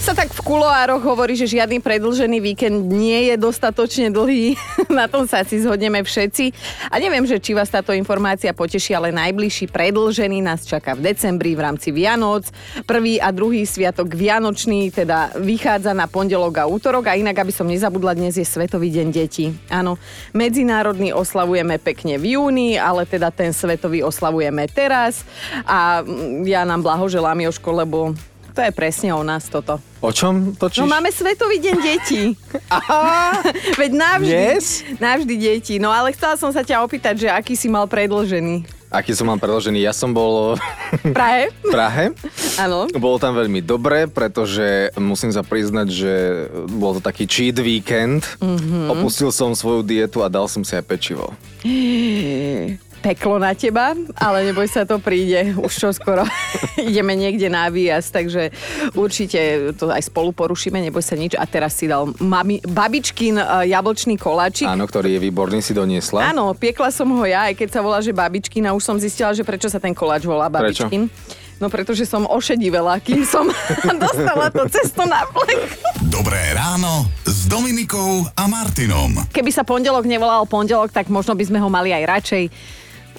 sa tak v kuloároch hovorí, že žiadny predlžený víkend nie je dostatočne dlhý. Na tom sa si zhodneme všetci. A neviem, že či vás táto informácia poteší, ale najbližší predlžený nás čaká v decembri v rámci Vianoc. Prvý a druhý sviatok Vianočný teda vychádza na pondelok a útorok. A inak, aby som nezabudla, dnes je Svetový deň detí. Áno, medzinárodný oslavujeme pekne v júni, ale teda ten svetový oslavujeme teraz. A ja nám blahoželám, Joško, lebo to je presne o nás toto. O čom točíš? No máme Svetový deň detí. Aha. Veď navždy. Dnes? Navždy deti. No ale chcela som sa ťa opýtať, že aký si mal predložený. Aký som mal predložený? Ja som bol... Prahe? Prahe. Áno. Bolo tam veľmi dobre, pretože musím sa priznať, že bol to taký cheat weekend. Mm-hmm. Opustil som svoju dietu a dal som si aj pečivo peklo na teba, ale neboj sa, to príde už čo skoro. Ideme niekde na výjazd, takže určite to aj spolu porušíme, neboj sa nič. A teraz si dal mami, babičkin e, jablčný koláčik. Áno, ktorý je výborný, si doniesla. Áno, piekla som ho ja, aj keď sa volá, že babičkin a už som zistila, že prečo sa ten koláč volá babičkin. Prečo? No pretože som ošedivela, kým som dostala to cesto na plek. Dobré ráno s Dominikou a Martinom. Keby sa pondelok nevolal pondelok, tak možno by sme ho mali aj radšej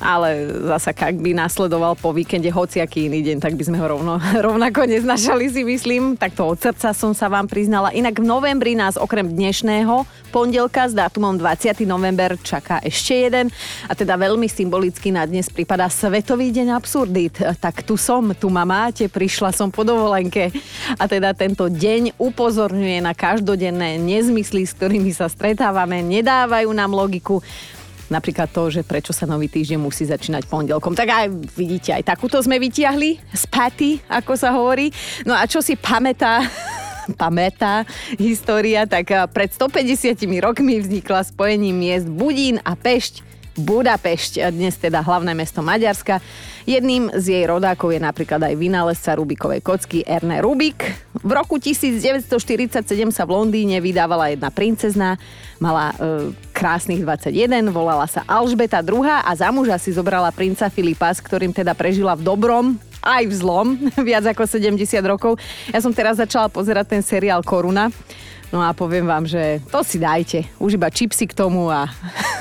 ale zasa ak by nasledoval po víkende hociaký iný deň, tak by sme ho rovno, rovnako neznašali si myslím. Tak to od srdca som sa vám priznala. Inak v novembri nás okrem dnešného pondelka s dátumom 20. november čaká ešte jeden a teda veľmi symbolicky na dnes prípada Svetový deň absurdít. Tak tu som, tu ma máte, prišla som po dovolenke a teda tento deň upozorňuje na každodenné nezmysly, s ktorými sa stretávame, nedávajú nám logiku Napríklad to, že prečo sa nový týždeň musí začínať pondelkom. Tak aj vidíte, aj takúto sme vytiahli z paty, ako sa hovorí. No a čo si pamätá pamätá história, tak pred 150 rokmi vznikla spojením miest Budín a Pešť Budapešť, dnes teda hlavné mesto Maďarska. Jedným z jej rodákov je napríklad aj vynálezca Rubikovej kocky Erne Rubik. V roku 1947 sa v Londýne vydávala jedna princezná, mala e, krásnych 21, volala sa Alžbeta II a za muža si zobrala princa Filipa, s ktorým teda prežila v dobrom, aj v zlom, viac ako 70 rokov. Ja som teraz začala pozerať ten seriál Koruna. No a poviem vám, že to si dajte. Už iba čipsy k tomu a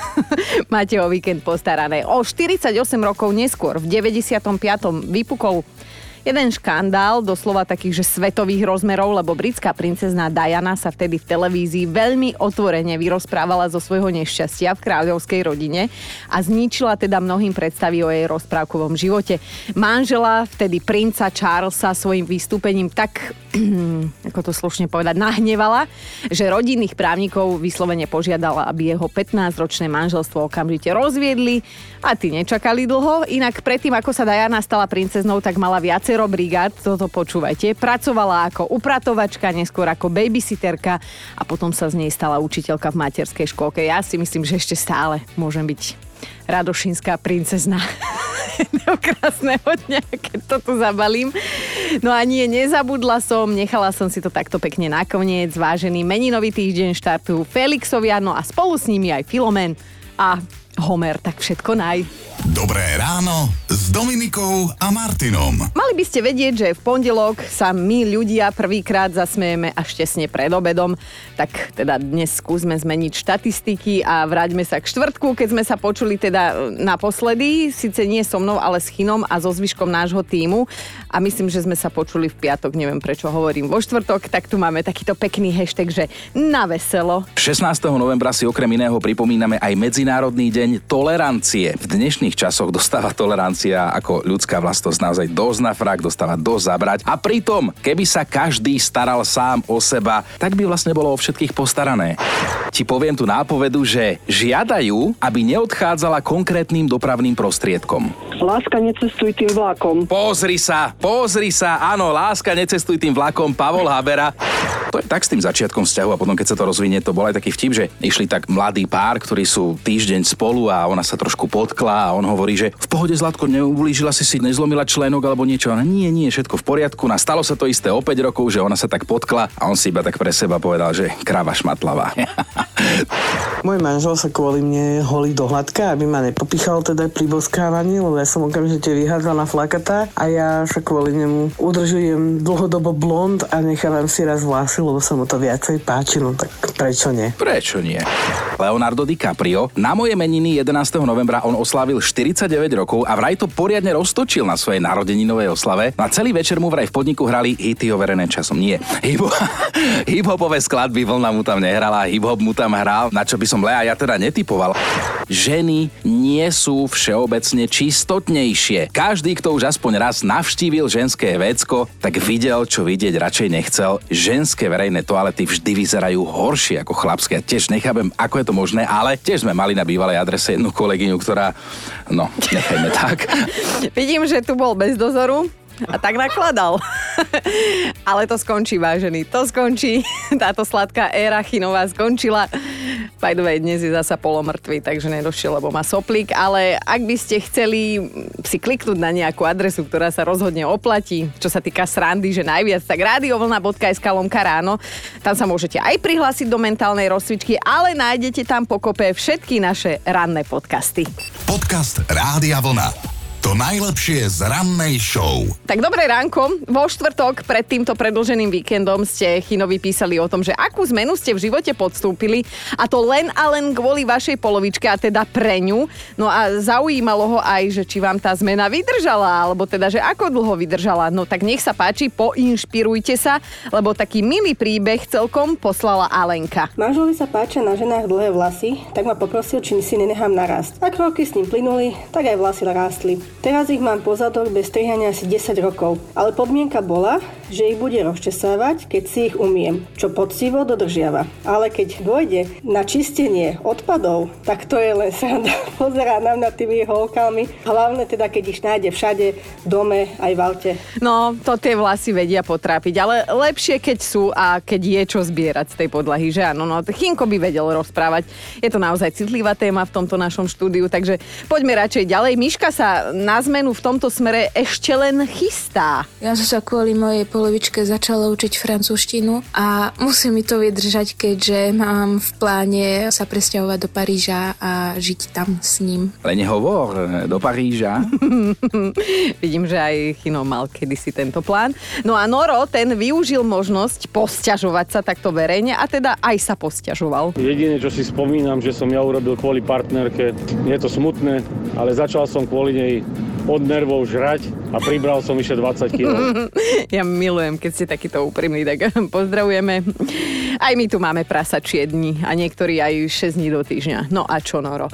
máte o víkend postarané. O 48 rokov neskôr, v 95. vypukol Jeden škandál, doslova takých, že svetových rozmerov, lebo britská princezná Diana sa vtedy v televízii veľmi otvorene vyrozprávala zo svojho nešťastia v kráľovskej rodine a zničila teda mnohým predstavy o jej rozprávkovom živote. Manžela, vtedy princa Charlesa svojim vystúpením tak, ako to slušne povedať, nahnevala, že rodinných právnikov vyslovene požiadala, aby jeho 15-ročné manželstvo okamžite rozviedli a tí nečakali dlho. Inak predtým, ako sa Diana stala princeznou, tak mala viac viacero brigád, toto počúvajte. Pracovala ako upratovačka, neskôr ako babysitterka a potom sa z nej stala učiteľka v materskej škôlke. Ja si myslím, že ešte stále môžem byť radošinská princezna jedného dňa, keď to tu zabalím. No a nie, nezabudla som, nechala som si to takto pekne nakoniec. Vážený meninový týždeň štartujú Felixovia, no a spolu s nimi aj Filomen a Homer, tak všetko naj. Dobré ráno s Dominikou a Martinom. Mali by ste vedieť, že v pondelok sa my ľudia prvýkrát zasmejeme až tesne pred obedom, tak teda dnes skúsme zmeniť štatistiky a vráťme sa k štvrtku, keď sme sa počuli teda naposledy, síce nie so mnou, ale s Chinom a so zvyškom nášho týmu a myslím, že sme sa počuli v piatok, neviem prečo hovorím vo štvrtok, tak tu máme takýto pekný hashtag, že na veselo. 16. novembra si okrem iného pripomíname aj Medzinárodný deň tolerancie. V dnešných časoch dostáva tolerancia ako ľudská vlastnosť naozaj dosť na frak, dostáva dosť zabrať. A pritom, keby sa každý staral sám o seba, tak by vlastne bolo o všetkých postarané. Ti poviem tu nápovedu, že žiadajú, aby neodchádzala konkrétnym dopravným prostriedkom. Láska, necestuj tým vlakom. Pozri sa, pozri sa, áno, láska, necestuj tým vlakom, Pavol Habera. To je tak s tým začiatkom vzťahu a potom keď sa to rozvinie, to bol aj taký vtip, že išli tak mladý pár, ktorí sú týždeň spolu a ona sa trošku potkla a on hovorí, že v pohode Zlatko, neublížila si si, nezlomila členok alebo niečo. A nie, nie, všetko v poriadku. A stalo sa to isté o 5 rokov, že ona sa tak potkla a on si iba tak pre seba povedal, že kráva šmatlavá. Môj manžel sa kvôli mne holí do hladka, aby ma nepopichal teda pri boskávaní, lebo ja som okamžite vyhádzaná flakata a ja sa kvôli nemu udržujem dlhodobo blond a nechávam si raz vlasy, lebo sa mu to viacej páči, no tak prečo nie? Prečo nie? Leonardo DiCaprio. Na moje meniny 11. novembra on oslávil 49 rokov a vraj to poriadne roztočil na svojej narodeninovej oslave. Na celý večer mu vraj v podniku hrali hity overené časom. Nie. Hip-hopové skladby vlna mu tam nehrala, hip-hop mu tam hral, na čo by som Lea ja teda netypoval. Ženy nie sú všeobecne čistotnejšie. Každý, kto už aspoň raz navštívil ženské vecko, tak videl, čo vidieť radšej nechcel. Ženské verejné toalety vždy vyzerajú horšie ako chlapské. Tiež nechápem, ako je to možné, ale tiež sme mali na bývalej adrese jednu kolegyňu, ktorá... No, nechajme tak. Vidím, že tu bol bez dozoru a tak nakladal. Ale to skončí, vážený, to skončí. Táto sladká éra chinová skončila. By the way, dnes je zasa polomrtvý, takže nedošiel, lebo má soplík, ale ak by ste chceli si kliknúť na nejakú adresu, ktorá sa rozhodne oplatí, čo sa týka srandy, že najviac, tak radiovlna.sk lomka ráno, tam sa môžete aj prihlásiť do mentálnej rozcvičky, ale nájdete tam pokope všetky naše ranné podcasty. Podcast Rádia Vlna. To najlepšie z rannej show. Tak dobré ránko. Vo štvrtok pred týmto predlženým víkendom ste Chinovi písali o tom, že akú zmenu ste v živote podstúpili a to len a len kvôli vašej polovičke a teda pre ňu. No a zaujímalo ho aj, že či vám tá zmena vydržala, alebo teda, že ako dlho vydržala. No tak nech sa páči, poinšpirujte sa, lebo taký milý príbeh celkom poslala Alenka. Manželovi sa páčia na ženách dlhé vlasy, tak ma poprosil, či si nenechám narast. Ak roky s ním plynuli, tak aj vlasy rástli. Teraz ich mám pozadok bez strihania asi 10 rokov, ale podmienka bola, že ich bude rozčesávať, keď si ich umiem, čo poctivo dodržiava. Ale keď dôjde na čistenie odpadov, tak to je len sranda. Pozerá na mňa tými holkami, hlavne teda, keď ich nájde všade, v dome, aj v aute. No, to tie vlasy vedia potrápiť, ale lepšie, keď sú a keď je čo zbierať z tej podlahy, že áno, no, Chinko by vedel rozprávať. Je to naozaj citlivá téma v tomto našom štúdiu, takže poďme radšej ďalej. Miška sa na zmenu v tomto smere ešte len chystá. Ja som sa kvôli mojej polovičke začala učiť francúzštinu a musím mi to vydržať, keďže mám v pláne sa presťahovať do Paríža a žiť tam s ním. Ale nehovor, do Paríža. Vidím, že aj Chino mal kedysi tento plán. No a Noro, ten využil možnosť posťažovať sa takto verejne a teda aj sa posťažoval. Jediné, čo si spomínam, že som ja urobil kvôli partnerke, je to smutné, ale začal som kvôli nej od nervov žrať a pribral som vyše 20 kg. Ja milujem, keď ste takýto úprimní, tak pozdravujeme. Aj my tu máme prasačie dni a niektorí aj 6 dní do týždňa. No a čo, Noro?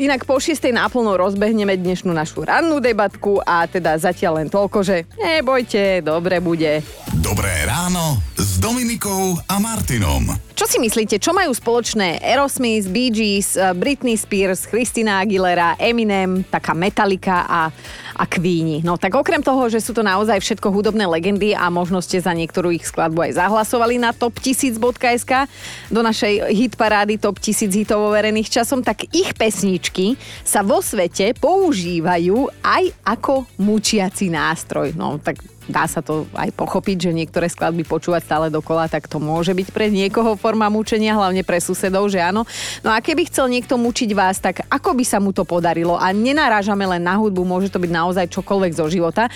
Inak po 6. náplno rozbehneme dnešnú našu rannú debatku a teda zatiaľ len toľko, že nebojte, dobre bude. Dobré ráno s Dominikou a Martinom. Čo si myslíte, čo majú spoločné Aerosmith, Bee Gees, Britney Spears, Christina Aguilera, Eminem, taká Metallica a, a Queenie? No tak okrem toho, že sú to naozaj všetko hudobné legendy a možno ste za niektorú ich skladbu aj zahlasovali na top1000.sk do našej hitparády top 1000 hitov overených časom, tak ich pesničky sa vo svete používajú aj ako mučiaci nástroj. No tak dá sa to aj pochopiť, že niektoré skladby počúvať stále dokola, tak to môže byť pre niekoho forma mučenia, hlavne pre susedov, že áno. No a keby chcel niekto mučiť vás, tak ako by sa mu to podarilo? A nenarážame len na hudbu, môže to byť naozaj čokoľvek zo života.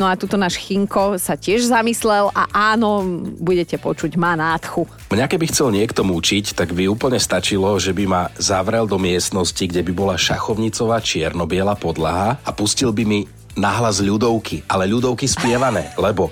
No a tuto náš Chinko sa tiež zamyslel a áno, budete počuť, má nádchu. Mňa keby chcel niekto mučiť, tak by úplne stačilo, že by ma zavrel do miestnosti, kde by bola šachovnicová čierno-biela podlaha a pustil by mi nahlas ľudovky, ale ľudovky spievané, lebo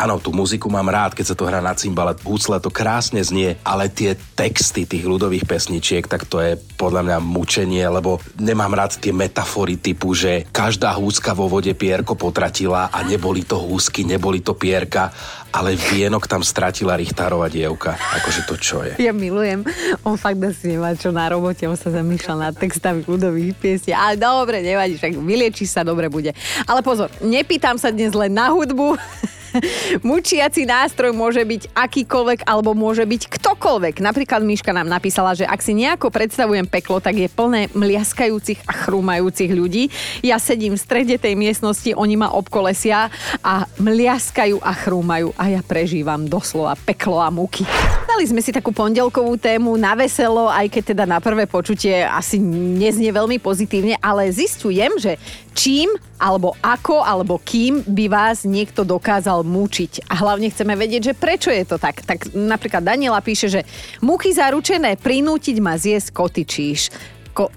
áno, tú muziku mám rád, keď sa to hrá na cymbale, húcle to krásne znie, ale tie texty tých ľudových pesničiek, tak to je podľa mňa mučenie, lebo nemám rád tie metafory typu, že každá húska vo vode pierko potratila a neboli to húsky, neboli to pierka, ale vienok tam stratila Richtárova dievka. Akože to čo je? Ja milujem. On fakt asi nemá čo na robote, on sa zamýšľa nad textami ľudových piesní. Ale dobre, nevadí, však vylieči sa, dobre bude. Ale pozor, nepýtam sa dnes len na hudbu, Mučiaci nástroj môže byť akýkoľvek alebo môže byť ktokoľvek. Napríklad Miška nám napísala, že ak si nejako predstavujem peklo, tak je plné mliaskajúcich a chrúmajúcich ľudí. Ja sedím v strede tej miestnosti, oni ma obkolesia a mliaskajú a chrúmajú a ja prežívam doslova peklo a múky. Dali sme si takú pondelkovú tému na veselo, aj keď teda na prvé počutie asi neznie veľmi pozitívne, ale zistujem, že čím alebo ako alebo kým by vás niekto dokázal múčiť. A hlavne chceme vedieť, že prečo je to tak. Tak napríklad Daniela píše, že múky zaručené prinútiť ma zjesť koty číš. Ko...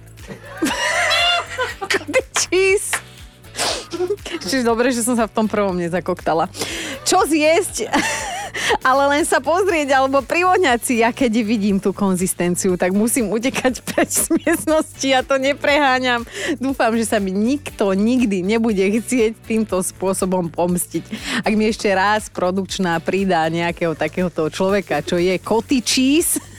koty čís. Čiže dobre, že som sa v tom prvom nezakoktala. Čo zjesť? Ale len sa pozrieť alebo privoňať si. Ja keď vidím tú konzistenciu, tak musím utekať preč z miestnosti. Ja to nepreháňam. Dúfam, že sa mi nikto nikdy nebude chcieť týmto spôsobom pomstiť. Ak mi ešte raz produkčná pridá nejakého takéhoto človeka, čo je koty cheese,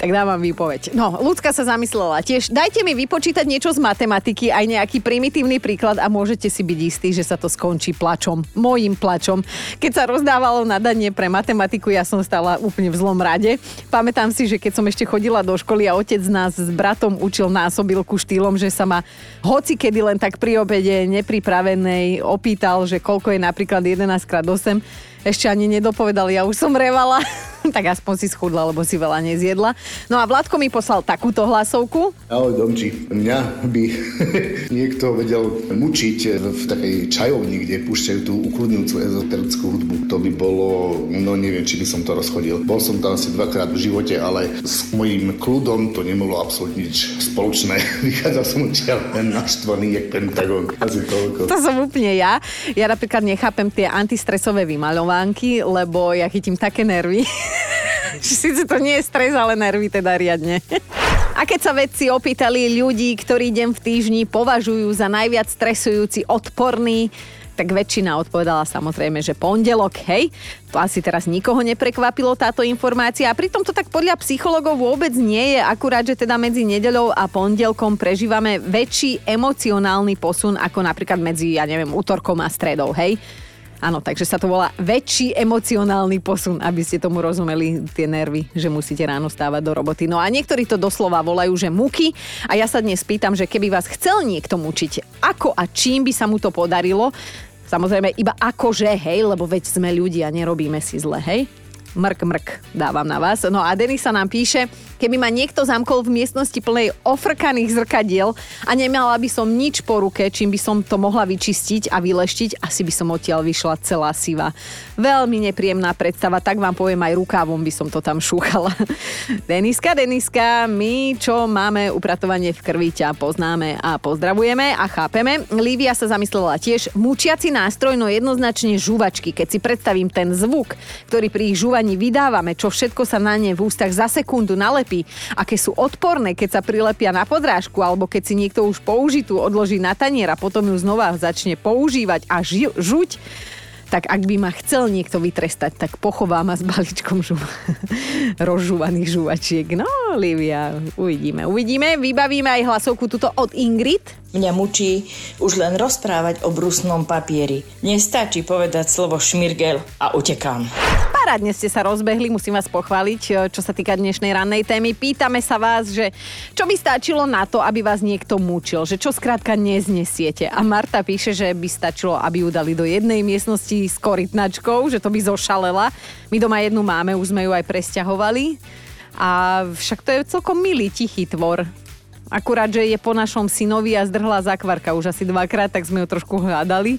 tak dávam výpoveď. No, ľudská sa zamyslela tiež. Dajte mi vypočítať niečo z matematiky, aj nejaký primitívny príklad a môžete si byť istí, že sa to skončí plačom. Mojím plačom. Keď sa rozdávalo nadanie pre matematiku, ja som stala úplne v zlom rade. Pamätám si, že keď som ešte chodila do školy a otec nás s bratom učil násobilku štýlom, že sa ma hoci kedy len tak pri obede nepripravenej opýtal, že koľko je napríklad 11 x 8 ešte ani nedopovedal, ja už som revala. tak aspoň si schudla, lebo si veľa nezjedla. No a Vládko mi poslal takúto hlasovku. Ahoj Domči, mňa by niekto vedel mučiť v takej čajovni, kde púšťajú tú ukludňujúcu ezoterickú hudbu. To by bolo, no neviem, či by som to rozchodil. Bol som tam asi dvakrát v živote, ale s mojím kľudom to nemalo absolútne nič spoločné. Vychádzal som odtiaľ len naštvaný, jak Pentagon. Asi toľko. To som úplne ja. Ja napríklad nechápem tie antistresové vymaľovánky, lebo ja chytím také nervy. Sice to nie je stres, ale nervy teda riadne. A keď sa vedci opýtali ľudí, ktorí deň v týždni považujú za najviac stresujúci, odporný, tak väčšina odpovedala samozrejme, že pondelok, hej. To asi teraz nikoho neprekvapilo táto informácia a pritom to tak podľa psychologov vôbec nie je, akurát, že teda medzi nedeľou a pondelkom prežívame väčší emocionálny posun ako napríklad medzi, ja neviem, útorkom a stredou, hej. Áno, takže sa to volá väčší emocionálny posun, aby ste tomu rozumeli tie nervy, že musíte ráno stávať do roboty. No a niektorí to doslova volajú, že muky. A ja sa dnes pýtam, že keby vás chcel niekto mučiť, ako a čím by sa mu to podarilo, Samozrejme, iba akože, hej, lebo veď sme ľudia, nerobíme si zle, hej? Mrk, mrk, dávam na vás. No a Denisa nám píše, keby ma niekto zamkol v miestnosti plnej ofrkaných zrkadiel a nemala by som nič po ruke, čím by som to mohla vyčistiť a vyleštiť, asi by som odtiaľ vyšla celá siva. Veľmi nepríjemná predstava, tak vám poviem aj rukávom by som to tam šúchala. Deniska, Deniska, my čo máme upratovanie v krvi ťa poznáme a pozdravujeme a chápeme. Lívia sa zamyslela tiež, mučiaci nástroj, no jednoznačne žuvačky. Keď si predstavím ten zvuk, ktorý pri ich žúvaní vydávame, čo všetko sa na ne v ústach za sekundu nalepí, nálepy, aké sú odporné, keď sa prilepia na podrážku alebo keď si niekto už použitú odloží na tanier a potom ju znova začne používať a ži- žuť, tak ak by ma chcel niekto vytrestať, tak pochová ma s balíčkom žu- rozžúvaných žuvačiek. No, Livia, uvidíme. Uvidíme, vybavíme aj hlasovku tuto od Ingrid. Mňa mučí už len rozprávať o brusnom papieri. Nestačí povedať slovo šmirgel a utekám. Parádne ste sa rozbehli, musím vás pochváliť, e, čo sa týka dnešnej rannej témy. Pýtame sa vás, že čo by stačilo na to, aby vás niekto mučil, že čo skrátka neznesiete. A Marta píše, že by stačilo, aby ju dali do jednej miestnosti s korytnačkou, že to by zošalela. My doma jednu máme, už sme ju aj presťahovali. A však to je celkom milý, tichý tvor. Akurát, že je po našom synovi a zdrhla zákvarka už asi dvakrát, tak sme ju trošku hľadali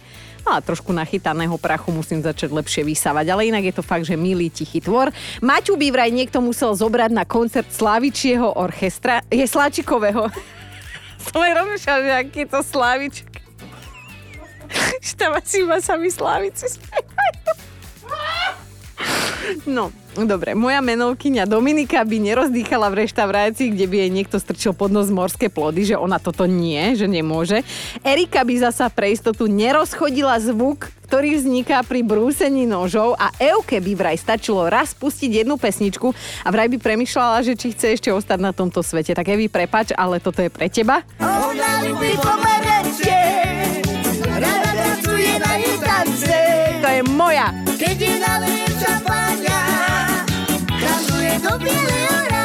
a trošku nachytaného prachu musím začať lepšie vysávať. Ale inak je to fakt, že milý tichý tvor. Maťu by vraj niekto musel zobrať na koncert Slavičieho orchestra. Je Sláčikového. Som aj rozmýšľala, že aký to Slaviček. Štáva si ma sami Slavici spievajú. No, dobre, moja menovkyňa Dominika by nerozdýchala v reštaurácii, kde by jej niekto strčil pod nos morské plody, že ona toto nie, že nemôže. Erika by zasa pre istotu nerozchodila zvuk, ktorý vzniká pri brúsení nožov a Euke by vraj stačilo raz pustiť jednu pesničku a vraj by premyšľala, že či chce ešte ostať na tomto svete. Tak Evi, prepač, ale toto je pre teba. Rada na tance moja. Keď je na be a little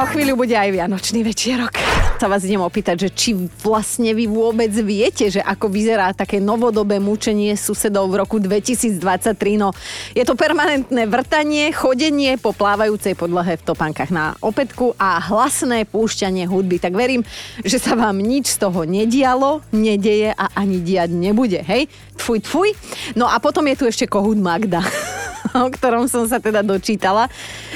O chvíľu bude aj Vianočný večierok. Sa vás idem opýtať, že či vlastne vy vôbec viete, že ako vyzerá také novodobé mučenie susedov v roku 2023. No, je to permanentné vrtanie, chodenie po plávajúcej podlahe v topankách na opätku a hlasné púšťanie hudby. Tak verím, že sa vám nič z toho nedialo, nedeje a ani diať nebude, hej? Tfuj, tfuj. No a potom je tu ešte kohút Magda. o ktorom som sa teda dočítala,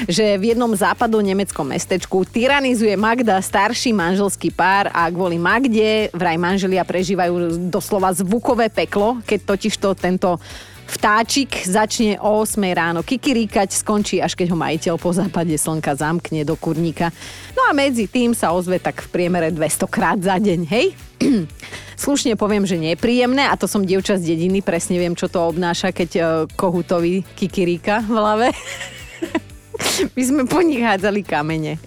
že v jednom západu nemeckom mestečku tyranizuje Magda starší manželský pár a kvôli Magde vraj manželia prežívajú doslova zvukové peklo, keď totiž to tento Vtáčik začne o 8 ráno kikiríkať, skončí až keď ho majiteľ po západe slnka zamkne do kurníka. No a medzi tým sa ozve tak v priemere 200 krát za deň, hej? Slušne poviem, že nepríjemné a to som dievča z dediny, presne viem, čo to obnáša, keď uh, kohutovi kikiríka v hlave. My sme po nich hádzali kamene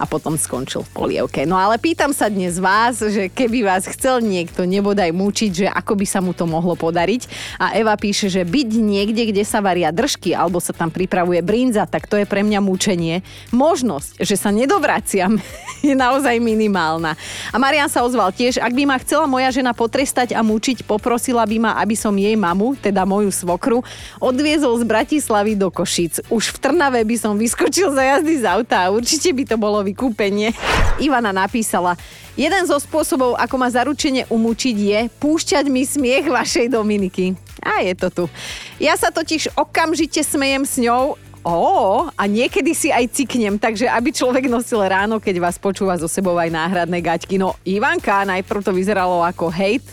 a potom skončil v polievke. No ale pýtam sa dnes vás, že keby vás chcel niekto nebodaj mučiť, že ako by sa mu to mohlo podariť. A Eva píše, že byť niekde, kde sa varia držky alebo sa tam pripravuje brinza, tak to je pre mňa mučenie. Možnosť, že sa nedovraciam, je naozaj minimálna. A Marian sa ozval tiež, ak by ma chcela moja žena potrestať a mučiť, poprosila by ma, aby som jej mamu, teda moju svokru, odviezol z Bratislavy do Košic. Už v Trnave by som vyskočil za jazdy z auta a určite by to bolo vykúpenie. Ivana napísala, jeden zo spôsobov, ako ma zaručene umúčiť je púšťať mi smiech vašej Dominiky. A je to tu. Ja sa totiž okamžite smejem s ňou, Ó, a niekedy si aj ciknem, takže aby človek nosil ráno, keď vás počúva so sebou aj náhradné gaťky. No Ivanka, najprv to vyzeralo ako hate,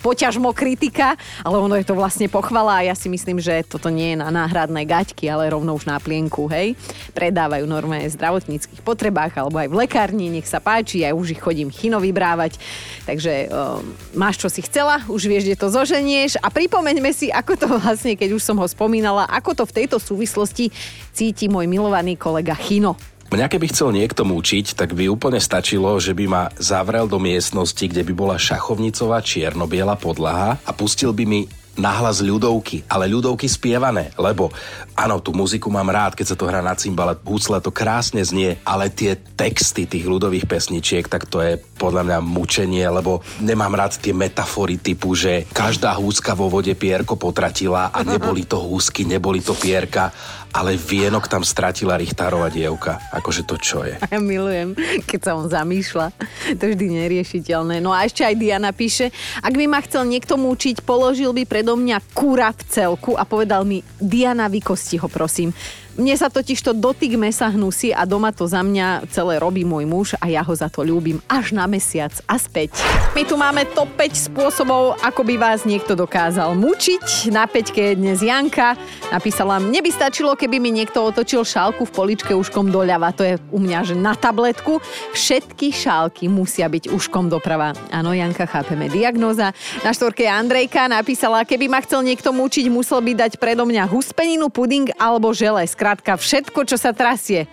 poťažmo kritika, ale ono je to vlastne pochvala a ja si myslím, že toto nie je na náhradné gaťky, ale rovno už na plienku, hej. Predávajú normálne zdravotníckých potrebách alebo aj v lekárni, nech sa páči, ja už ich chodím chino vybrávať. Takže um, máš, čo si chcela, už vieš, kde to zoženieš a pripomeňme si, ako to vlastne, keď už som ho spomínala, ako to v tejto súvislosti cíti môj milovaný kolega Chino. Mňa keby chcel niekto mučiť, tak by úplne stačilo, že by ma zavrel do miestnosti, kde by bola šachovnicová čierno-biela podlaha a pustil by mi nahlas ľudovky, ale ľudovky spievané, lebo áno, tú muziku mám rád, keď sa to hrá na cymbale, húcle to krásne znie, ale tie texty tých ľudových pesničiek, tak to je podľa mňa mučenie, lebo nemám rád tie metafory typu, že každá húska vo vode pierko potratila a neboli to húsky, neboli to pierka, ale vienok tam stratila Richtárova dievka. Akože to čo je? Ja milujem, keď sa on zamýšľa. To vždy neriešiteľné. No a ešte aj Diana píše, ak by ma chcel niekto múčiť, položil by predo mňa kúra v celku a povedal mi, Diana, vykosti ho prosím. Mne sa totiž to dotyk mesa hnusí a doma to za mňa celé robí môj muž a ja ho za to ľúbim až na mesiac a späť. My tu máme top 5 spôsobov, ako by vás niekto dokázal mučiť. Na 5 je dnes Janka. Napísala, mne by stačilo, keby mi niekto otočil šálku v poličke uškom doľava. To je u mňa, že na tabletku. Všetky šálky musia byť uškom doprava. Áno, Janka, chápeme diagnóza. Na štvorke Andrejka napísala, keby ma chcel niekto mučiť, musel by dať predo mňa huspeninu, puding alebo žele skrátka všetko, čo sa trasie.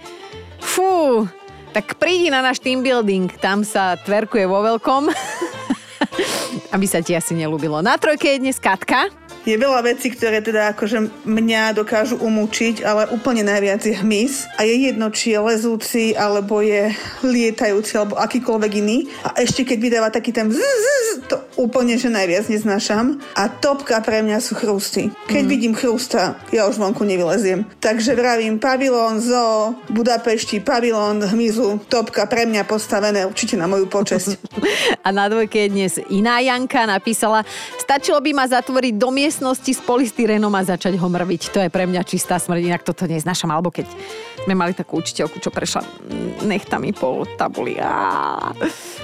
Fú, tak prídi na náš team building, tam sa tverkuje vo veľkom. Aby sa ti asi nelúbilo. Na trojke je dnes Katka. Je veľa vecí, ktoré teda akože mňa dokážu umúčiť, ale úplne najviac je hmyz. A je jedno, či je lezúci, alebo je lietajúci, alebo akýkoľvek iný. A ešte keď vydáva taký ten zzz, to úplne, že najviac neznášam. A topka pre mňa sú chrusty. Keď mm. vidím chrusta, ja už vonku nevyleziem. Takže vravím pavilón, zo, Budapešti, pavilón, hmyzu, topka pre mňa postavené určite na moju počesť. A na dvojke dnes iná Janka napísala, stačilo by ma zatvoriť do miest miestnosti s polystyrenom a začať ho mrviť. To je pre mňa čistá smrť, inak toto neznášam. Alebo keď sme mali takú učiteľku, čo prešla nechtami po tabuli. Á,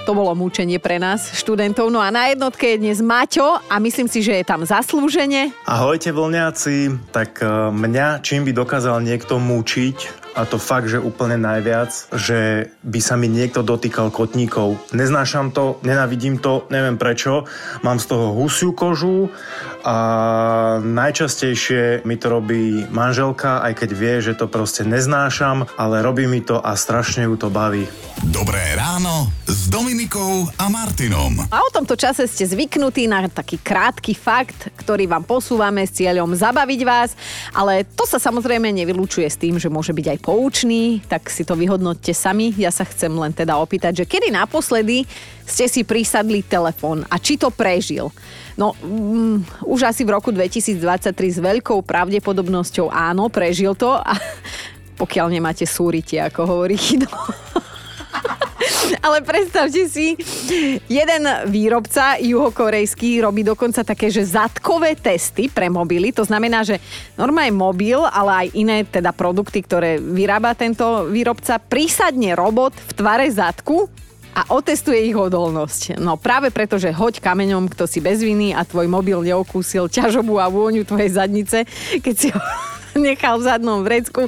to bolo múčenie pre nás, študentov. No a na jednotke je dnes Maťo a myslím si, že je tam zaslúžene. Ahojte voľňáci, tak e, mňa čím by dokázal niekto múčiť, a to fakt, že úplne najviac, že by sa mi niekto dotýkal kotníkov. Neznášam to, nenavidím to, neviem prečo. Mám z toho husiu kožu a najčastejšie mi to robí manželka, aj keď vie, že to proste neznášam, ale robí mi to a strašne ju to baví. Dobré ráno s Dominikou a Martinom. A o tomto čase ste zvyknutí na taký krátky fakt, ktorý vám posúvame s cieľom zabaviť vás, ale to sa samozrejme nevylučuje s tým, že môže byť aj poučný, tak si to vyhodnoťte sami. Ja sa chcem len teda opýtať, že kedy naposledy ste si prisadli telefón a či to prežil? No, mm, už asi v roku 2023 s veľkou pravdepodobnosťou áno, prežil to a pokiaľ nemáte súrite, ako hovorí Chido. Ale predstavte si, jeden výrobca juhokorejský robí dokonca také, že zadkové testy pre mobily. To znamená, že normálne mobil, ale aj iné teda produkty, ktoré vyrába tento výrobca, prísadne robot v tvare zadku a otestuje ich odolnosť. No práve preto, že hoď kameňom, kto si bez viny a tvoj mobil neokúsil ťažobu a vôňu tvojej zadnice, keď si ho nechal v zadnom vrecku.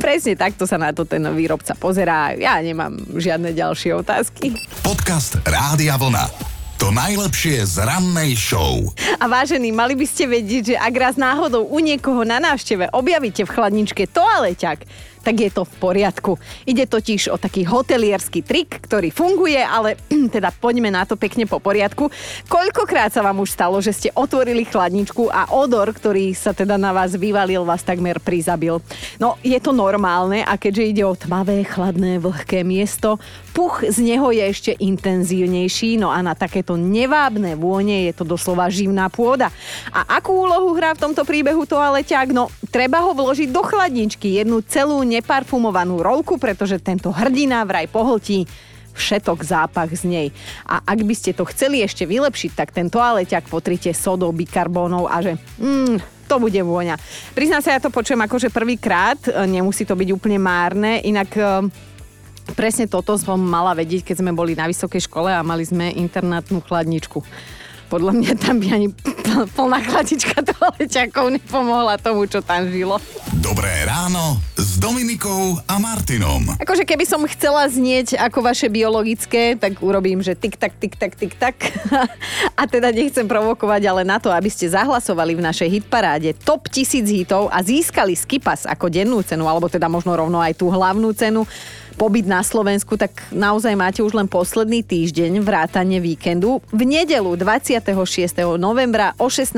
Presne takto sa na to ten výrobca pozerá. Ja nemám žiadne ďalšie otázky. Podcast Rádia Vlna. To najlepšie z rannej show. A vážení, mali by ste vedieť, že ak raz náhodou u niekoho na návšteve objavíte v chladničke toaleťak, tak je to v poriadku. Ide totiž o taký hotelierský trik, ktorý funguje, ale teda poďme na to pekne po poriadku. Koľkokrát sa vám už stalo, že ste otvorili chladničku a odor, ktorý sa teda na vás vyvalil, vás takmer prizabil? No, je to normálne a keďže ide o tmavé, chladné, vlhké miesto, puch z neho je ešte intenzívnejší, no a na takéto nevábne vône je to doslova živná pôda. A akú úlohu hrá v tomto príbehu toaleťák? No, treba ho vložiť do chladničky, jednu celú neparfumovanú rolku, pretože tento hrdina vraj pohltí všetok zápach z nej. A ak by ste to chceli ešte vylepšiť, tak ten toaleťak potrite sodou, bikarbónov a že mm, to bude vôňa. Priznám sa, ja to počujem akože prvýkrát, e, nemusí to byť úplne márne, inak e, presne toto som mala vedieť, keď sme boli na vysokej škole a mali sme internátnu chladničku. Podľa mňa tam by ani plná chladička toaleťakov nepomohla tomu, čo tam žilo. Dobré ráno s Dominikou a Martinom. Akože keby som chcela znieť ako vaše biologické, tak urobím, že tik tak, tik tak, tik tak. A teda nechcem provokovať, ale na to, aby ste zahlasovali v našej hitparáde top 1000 hitov a získali Skipas ako dennú cenu, alebo teda možno rovno aj tú hlavnú cenu, pobyt na Slovensku, tak naozaj máte už len posledný týždeň vrátane víkendu. V nedelu 26. novembra o 16.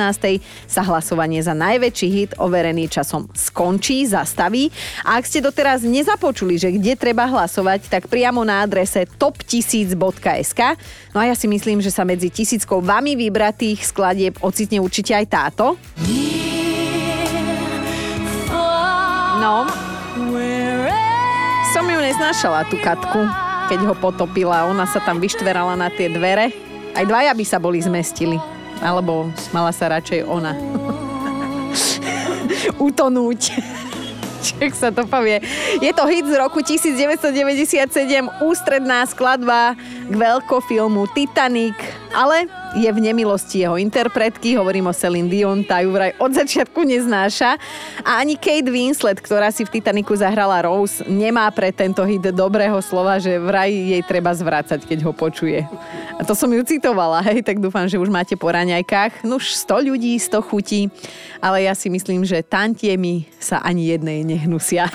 sa hlasovanie za najväčší hit overený časom skončí, zastaví. A ak ste doteraz nezapočuli, že kde treba hlasovať, tak priamo na adrese top1000.sk. No a ja si myslím, že sa medzi tisíckou vami vybratých skladieb ocitne určite aj táto. No, neznášala, tú katku, keď ho potopila. Ona sa tam vyštverala na tie dvere. Aj dvaja by sa boli zmestili. Alebo mala sa radšej ona. Utonúť. Čak sa to povie. Je to hit z roku 1997, ústredná skladba k veľkofilmu Titanic, ale je v nemilosti jeho interpretky, hovorím o Celine Dion, tá ju vraj od začiatku neznáša. A ani Kate Winslet, ktorá si v Titaniku zahrala Rose, nemá pre tento hit dobrého slova, že vraj jej treba zvracať, keď ho počuje. A to som ju citovala, hej, tak dúfam, že už máte po raňajkách. Nuž 100 ľudí, 100 chutí, ale ja si myslím, že tantiemi sa ani jednej nehnusia.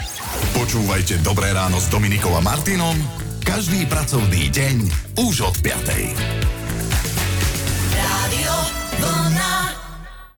Počúvajte Dobré ráno s Dominikou a Martinom každý pracovný deň už od 5.